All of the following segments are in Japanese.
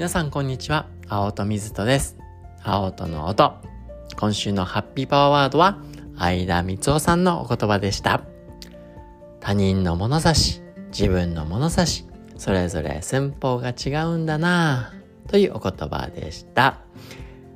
皆さんこんにちは。青戸水戸です。青戸の音。今週のハッピーパワーワードは相田光夫さんのお言葉でした。他人の物差し自分の物差しそれぞれ寸法が違うんだなというお言葉でした。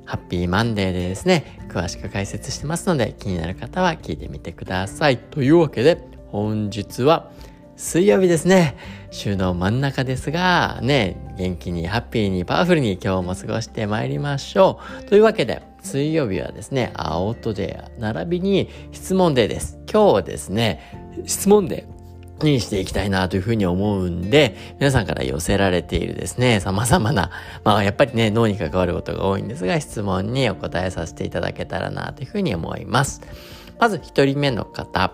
ハッピーマンデーでですね。詳しく解説してますので気になる方は聞いてみてください。というわけで本日は水曜日ですね。週の真ん中ですが、ね、元気にハッピーにパワフルに今日も過ごしてまいりましょう。というわけで、水曜日はですね、青砥デー、並びに質問デーです。今日はですね、質問デーにしていきたいなというふうに思うんで、皆さんから寄せられているですね、様々な、まあやっぱりね、脳に関わることが多いんですが、質問にお答えさせていただけたらなというふうに思います。まず一人目の方、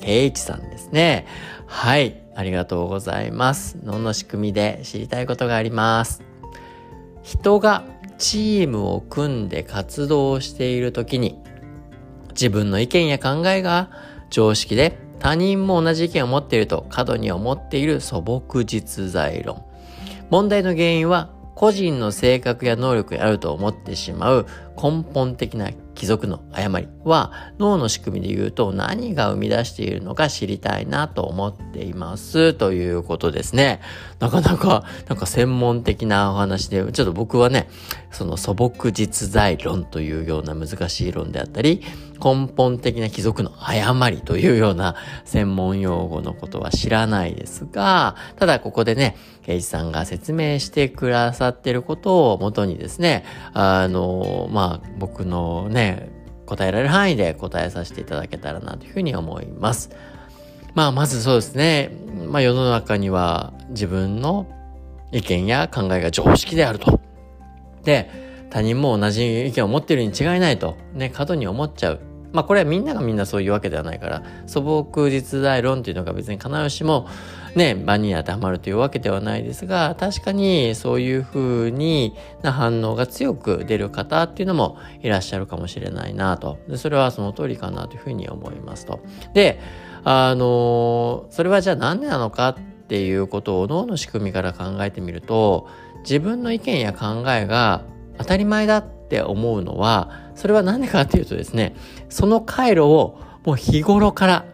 ケイチさんですね。はい、ありがとうございます。脳の仕組みで知りたいことがあります。人がチームを組んで活動しているときに、自分の意見や考えが常識で他人も同じ意見を持っていると過度に思っている素朴実在論。問題の原因は個人の性格や能力にあると思ってしまう根本的な貴族の誤りは脳の仕組みで言うと何が生み出しているのか知りたいなと思っていますということですね。なかなかなんか専門的なお話でちょっと僕はねその素朴実在論というような難しい論であったり根本的な貴族の誤りというような専門用語のことは知らないですが、ただここでね、ケイジさんが説明してくださってることをもとにですね、あの、まあ、僕のね、答えられる範囲で答えさせていただけたらなというふうに思います。まあ、まずそうですね。まあ、世の中には自分の意見や考えが常識であると。で、他人も同じ意見を持っているに違いないと、ね、過度に思っちゃう。まあこれはみんながみんなそういうわけではないから、素朴実在論っていうのが別に必ずしもね、場に当てはまるというわけではないですが、確かにそういうふうにな反応が強く出る方っていうのもいらっしゃるかもしれないなと。でそれはその通りかなというふうに思いますと。で、あの、それはじゃあ何でなのかっていうことを脳の仕組みから考えてみると、自分の意見や考えが当たり前だって思うのは、それは何でかっていうとですね、その回路をもう日頃から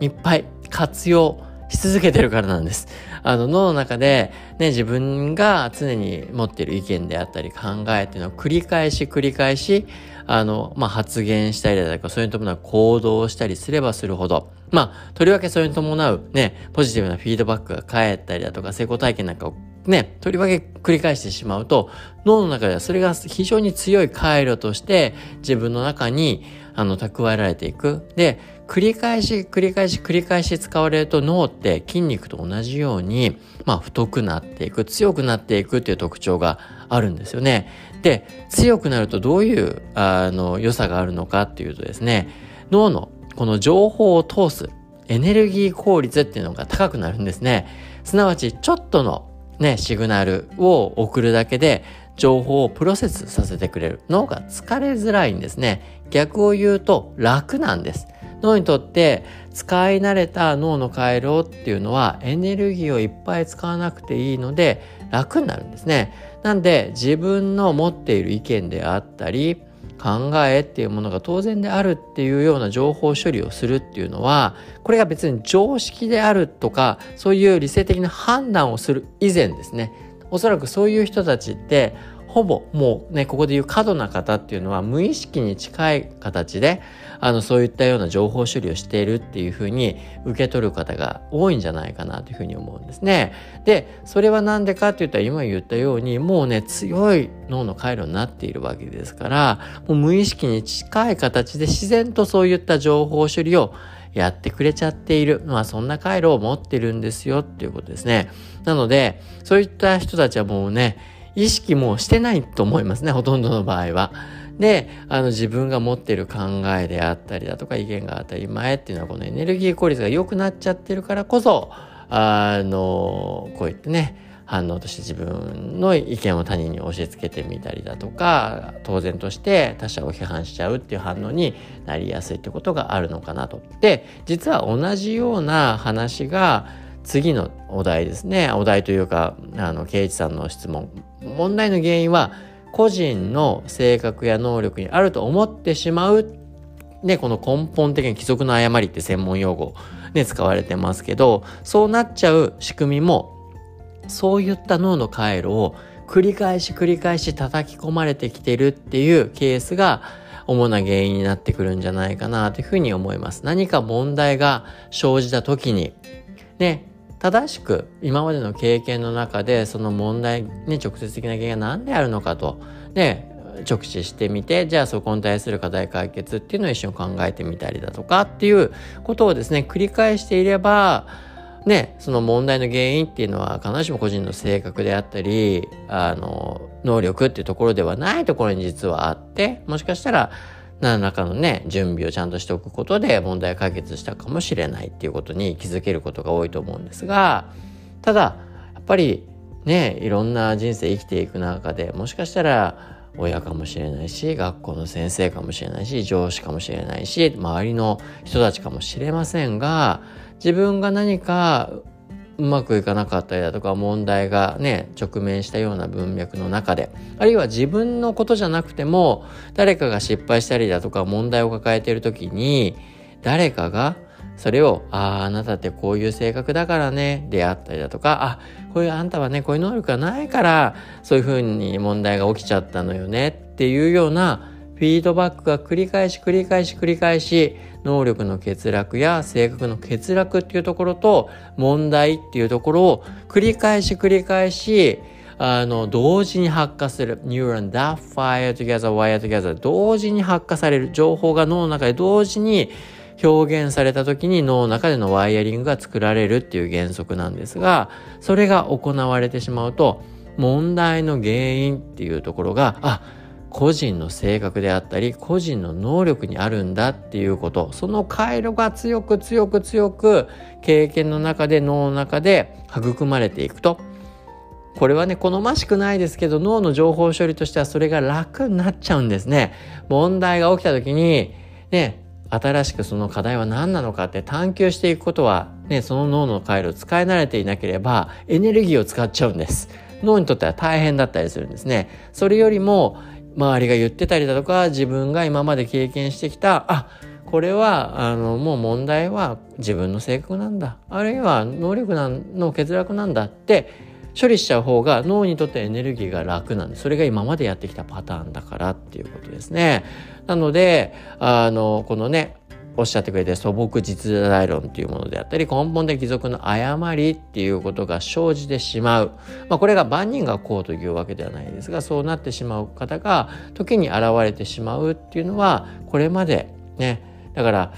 いっぱい活用し続けてるからなんです。あの脳の中でね、自分が常に持っている意見であったり考えっていうのを繰り返し繰り返し、あの、まあ、発言したりだとか、それに伴う行動をしたりすればするほど、まあ、とりわけそれに伴うね、ポジティブなフィードバックが返ったりだとか、成功体験なんかをね、とりわけ繰り返してしまうと、脳の中ではそれが非常に強い回路として自分の中にあの蓄えられていく。で、繰り返し繰り返し繰り返し使われると脳って筋肉と同じように、まあ太くなっていく、強くなっていくっていう特徴があるんですよね。で、強くなるとどういうあの良さがあるのかっていうとですね、脳のこの情報を通すエネルギー効率っていうのが高くなるんですね。すなわちちょっとのね、シグナルを送るだけで情報をプロセスさせてくれる。脳が疲れづらいんですね。逆を言うと楽なんです。脳にとって使い慣れた脳の回路っていうのはエネルギーをいっぱい使わなくていいので楽になるんですね。なんで自分の持っている意見であったり考えっていうものが当然であるっていうような情報処理をするっていうのはこれが別に常識であるとかそういう理性的な判断をする以前ですねおそらくそういう人たちってほぼもうねここで言う過度な方っていうのは無意識に近い形であのそういったような情報処理をしているっていうふうに受け取る方が多いんじゃないかなというふうに思うんですね。でそれは何でかって言ったら今言ったようにもうね強い脳の回路になっているわけですからもう無意識に近い形で自然とそういった情報処理をやってくれちゃっている。まあそんな回路を持ってるんですよっていうことですね。なので、そういった人たちはもうね、意識もしてないと思いますね、ほとんどの場合は。で、あの自分が持ってる考えであったりだとか意見が当たり前っていうのはこのエネルギー効率が良くなっちゃってるからこそ、あの、こういってね、反応として自分の意見を他人に押し付けてみたりだとか当然として他者を批判しちゃうっていう反応になりやすいってことがあるのかなと。で実は同じような話が次のお題ですね。お題というか、あの、ケイチさんの質問。問題の原因は、個人の性格や能力にあると思ってしまう。ね、この根本的に規則の誤りって専門用語で使われてますけど、そうなっちゃう仕組みも、そういった脳の回路を繰り返し繰り返し叩き込まれてきてるっていうケースが主な原因になってくるんじゃないかなというふうに思います。何か問題が生じた時に、ね、正しく今までの経験の中でその問題に直接的な原因が何であるのかと、ね、直視してみて、じゃあそこに対する課題解決っていうのを一緒に考えてみたりだとかっていうことをですね、繰り返していれば、ね、その問題の原因っていうのは必ずしも個人の性格であったり、あの、能力っていうところではないところに実はあって、もしかしたら何らかのね、準備をちゃんとしておくことで問題解決したかもしれないっていうことに気づけることが多いと思うんですが、ただ、やっぱりね、いろんな人生生きていく中でもしかしたら親かもしれないし、学校の先生かもしれないし、上司かもしれないし、周りの人たちかもしれませんが、自分が何かうまくいかなかったりだとか問題がね直面したような文脈の中であるいは自分のことじゃなくても誰かが失敗したりだとか問題を抱えている時に誰かがそれを、ああ、あなたってこういう性格だからね、であったりだとか、あ、こういうあんたはね、こういう能力がないから、そういうふうに問題が起きちゃったのよねっていうようなフィードバックが繰り返し繰り返し繰り返し能力の欠落や性格の欠落っていうところと問題っていうところを繰り返し繰り返しあの同時に発火する。Neuron that fire together wire together 同時に発火される情報が脳の中で同時に表現された時に脳の中でのワイヤリングが作られるっていう原則なんですがそれが行われてしまうと問題の原因っていうところがあ個人の性格であったり個人の能力にあるんだっていうこと。その回路が強く強く強く経験の中で脳の中で育まれていくと。これはね好ましくないですけど脳の情報処理としてはそれが楽になっちゃうんですね。問題が起きた時にね新しくその課題は何なのかって探求していくことはねその脳の回路を使い慣れていなければエネルギーを使っちゃうんです。脳にとっては大変だったりするんですね。それよりも周りが言ってたりだとか自分が今まで経験してきたあこれはあのもう問題は自分の性格なんだあるいは能力の欠落なんだって処理しちゃう方が脳にとってエネルギーが楽なんでそれが今までやってきたパターンだからっていうことですね。なのであのこのねおっしゃってくれて素朴実在論っていうものであったり根本的貴族の誤りっていうことが生じてしまう、まあ、これが万人がこうというわけではないですがそうなってしまう方が時に現れてしまうっていうのはこれまでねだから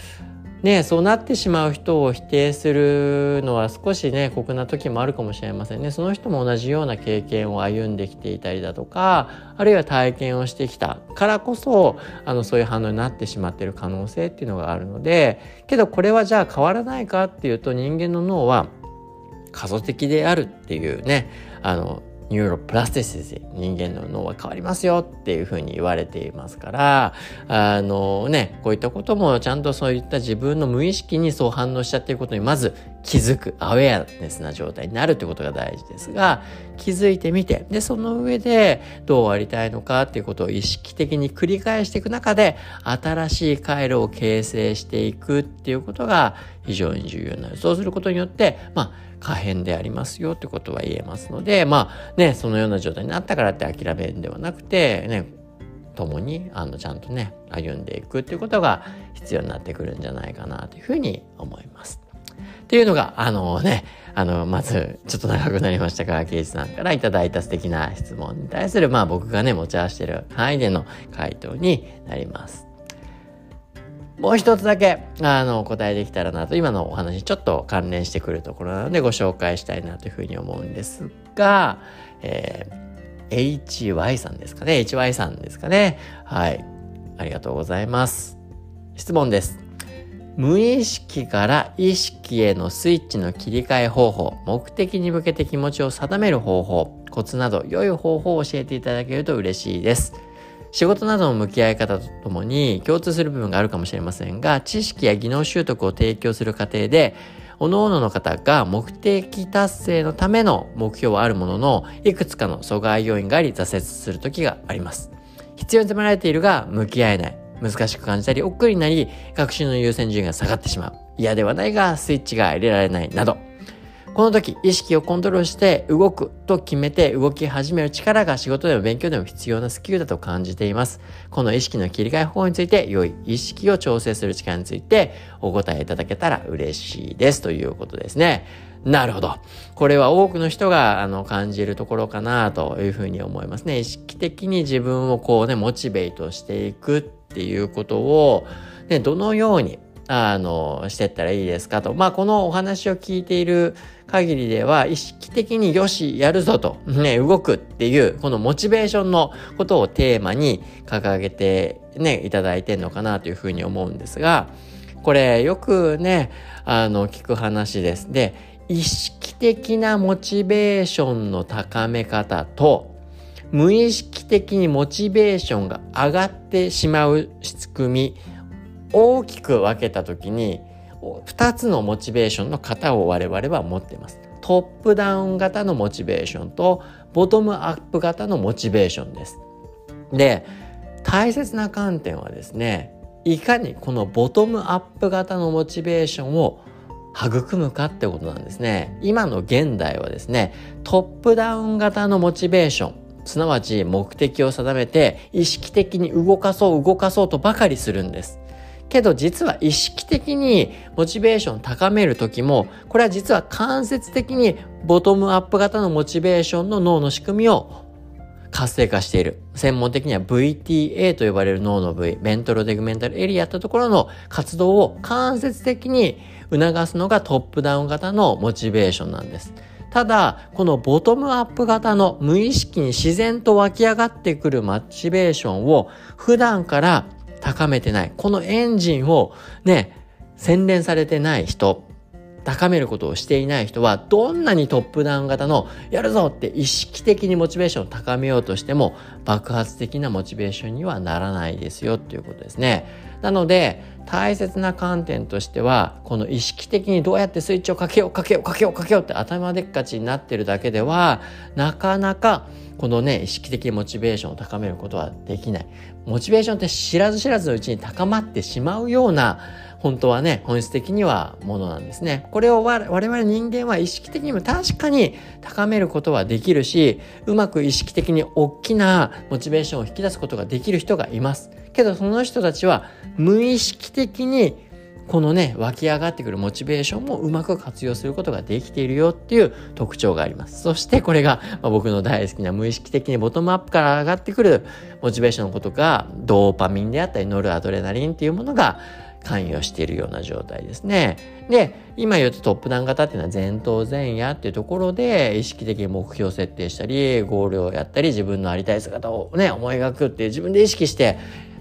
ね、そうなってしまう人を否定するのは少しね酷な時もあるかもしれませんね。その人も同じような経験を歩んできていたりだとかあるいは体験をしてきたからこそあのそういう反応になってしまっている可能性っていうのがあるのでけどこれはじゃあ変わらないかっていうと人間の脳は可塑的であるっていうねあの neuroplasticity 人間の脳は変わりますよっていうふうに言われていますからあのねこういったこともちゃんとそういった自分の無意識にそう反応しちゃっていることにまず気づく awareness な状態になるということが大事ですが気づいてみてでその上でどうありたいのかっていうことを意識的に繰り返していく中で新しい回路を形成していくっていうことが非常に重要になるそうすることによってまあ可変でありますよってことは言えますので、まあね、そのような状態になったからって諦めるんではなくて、ね、共にあのちゃんとね歩んでいくっていうことが必要になってくるんじゃないかなというふうに思います。っていうのが、あのね、あの、まず、ちょっと長くなりましたが、ケイジさんからいただいた素敵な質問に対する、まあ僕がね、持ち合わせてる範囲での回答になります。もう一つだけ、あの、お答えできたらなと、今のお話ちょっと関連してくるところなのでご紹介したいなというふうに思うんですが、えー、HY さんですかね ?HY さんですかねはい。ありがとうございます。質問です。無意識から意識へのスイッチの切り替え方法、目的に向けて気持ちを定める方法、コツなど良い方法を教えていただけると嬉しいです。仕事などの向き合い方とともに共通する部分があるかもしれませんが、知識や技能習得を提供する過程で、各々の方が目的達成のための目標はあるものの、いくつかの阻害要因があり挫折する時があります。必要に迫られているが向き合えない。難しく感じたり、億劫になり、学習の優先順位が下がってしまう。嫌ではないが、スイッチが入れられない。など。この時、意識をコントロールして動くと決めて動き始める力が仕事でも勉強でも必要なスキルだと感じています。この意識の切り替え方法について、良い意識を調整する力についてお答えいただけたら嬉しいです。ということですね。なるほど。これは多くの人があの感じるところかなというふうに思いますね。意識的に自分をこうね、モチベートしていくっていうことを、ね、どのようにあの、してったらいいですかと。まあ、このお話を聞いている限りでは、意識的によし、やるぞと、ね、動くっていう、このモチベーションのことをテーマに掲げてね、いただいてんのかなというふうに思うんですが、これよくね、あの、聞く話です。で、意識的なモチベーションの高め方と、無意識的にモチベーションが上がってしまう仕組み大きく分けた時に2つのモチベーションの型を我々は持っています。トップダウン型のモチベーションとボトムアップ型のモチベーションです。で大切な観点はですねいかにこのボトムアップ型のモチベーションを育むかってことなんですね。今の現代はですねトップダウン型のモチベーションすなわち目的を定めて意識的に動かそう動かそうとばかりするんです。けど実は意識的にモチベーション高める時も、これは実は間接的にボトムアップ型のモチベーションの脳の仕組みを活性化している。専門的には VTA と呼ばれる脳の部位、メントロデグメンタルエリアってところの活動を間接的に促すのがトップダウン型のモチベーションなんです。ただ、このボトムアップ型の無意識に自然と湧き上がってくるモチベーションを普段から高めてない。このエンジンをね、洗練されてない人、高めることをしていない人は、どんなにトップダウン型のやるぞって意識的にモチベーションを高めようとしても、爆発的なモチベーションにはならないですよっていうことですね。なので、大切な観点としては、この意識的にどうやってスイッチをかけようかけようかけようかけようって頭でっかちになってるだけでは、なかなかこのね、意識的モチベーションを高めることはできない。モチベーションって知らず知らずのうちに高まってしまうような、本当はね、本質的にはものなんですね。これを我々人間は意識的にも確かに高めることはできるし、うまく意識的に大きなモチベーションを引き出すことができる人がいます。けどその人たちは無意識的にこのね、湧き上がってくるモチベーションもうまく活用することができているよっていう特徴があります。そしてこれが、まあ、僕の大好きな無意識的にボトムアップから上がってくるモチベーションのことが、ドーパミンであったり、ノルアドレナリンっていうものが関与しているような状態ですね。で、今言うとトップダウン型っていうのは前頭前野っていうところで意識的に目標設定したり、ゴールをやったり、自分のありたい姿をね、思い描くっていう自分で意識して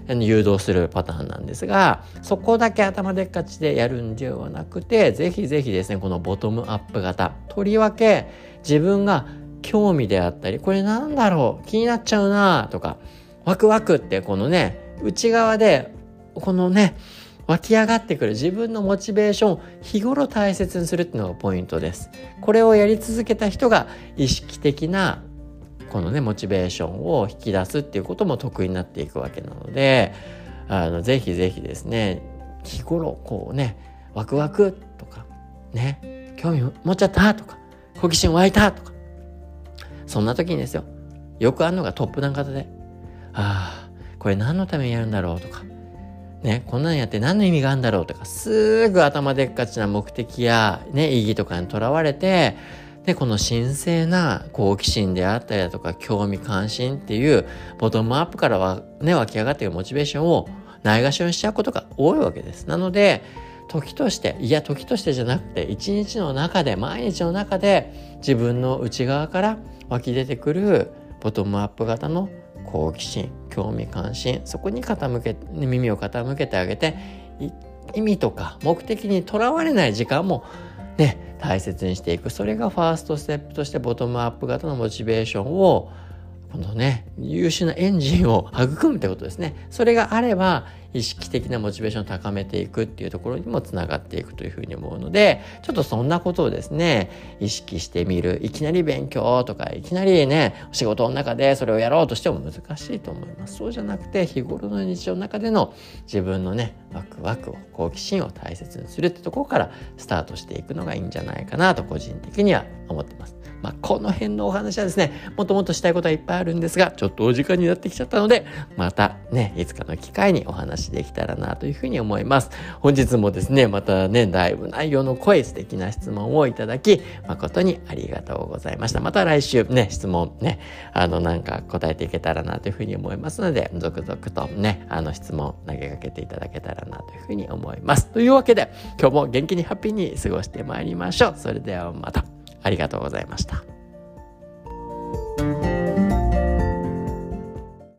誘導するパターンなんですが、そこだけ頭でっかちでやるんではなくて、ぜひぜひですね、このボトムアップ型、とりわけ自分が興味であったり、これなんだろう気になっちゃうなとか、ワクワクってこのね、内側で、このね、湧き上がってくる自分のモチベーションを日頃大切にするっていうのがポイントです。これをやり続けた人が意識的なこのねモチベーションを引き出すっていうことも得意になっていくわけなのであのぜひぜひですね日頃こうねワクワクとかね興味持っちゃったとか好奇心湧いたとかそんな時にですよよくあるのがトップダウン型でああこれ何のためにやるんだろうとかね、こんなんやって何の意味があるんだろうとか、すぐ頭でっかちな目的や、ね、意義とかにとらわれて、で、この神聖な好奇心であったりだとか興味関心っていうボトムアップからはね、湧き上がっているモチベーションをないがしろにしちゃうことが多いわけです。なので、時として、いや時としてじゃなくて、一日の中で、毎日の中で自分の内側から湧き出てくるボトムアップ型の好奇心、興味関心、そこに傾け、耳を傾けてあげて、意味とか目的にとらわれない時間もね、大切にしていく。それがファーストステップとしてボトムアップ型のモチベーションをこのね、優秀なエンジンを育むってことですね。それがあれば、意識的なモチベーションを高めていくっていうところにもつながっていくというふうに思うので、ちょっとそんなことをですね、意識してみる。いきなり勉強とか、いきなりね、仕事の中でそれをやろうとしても難しいと思います。そうじゃなくて、日頃の日常の中での自分のね、ワクワクを、好奇心を大切にするってところからスタートしていくのがいいんじゃないかなと個人的には思ってます。まあ、この辺のお話はですね、もっともっとしたいことはいっぱいあるんですが、ちょっとお時間になってきちゃったので、またね、いつかの機会にお話できたらなというふうに思います。本日もですね、またね、だいぶ内容の濃い素敵な質問をいただき、誠にありがとうございました。また来週ね、質問ね、あの、なんか答えていけたらなというふうに思いますので、続々とね、あの質問投げかけていただけたらなというふうに思います。というわけで、今日も元気にハッピーに過ごしてまいりましょう。それではまた。ありがとうございました。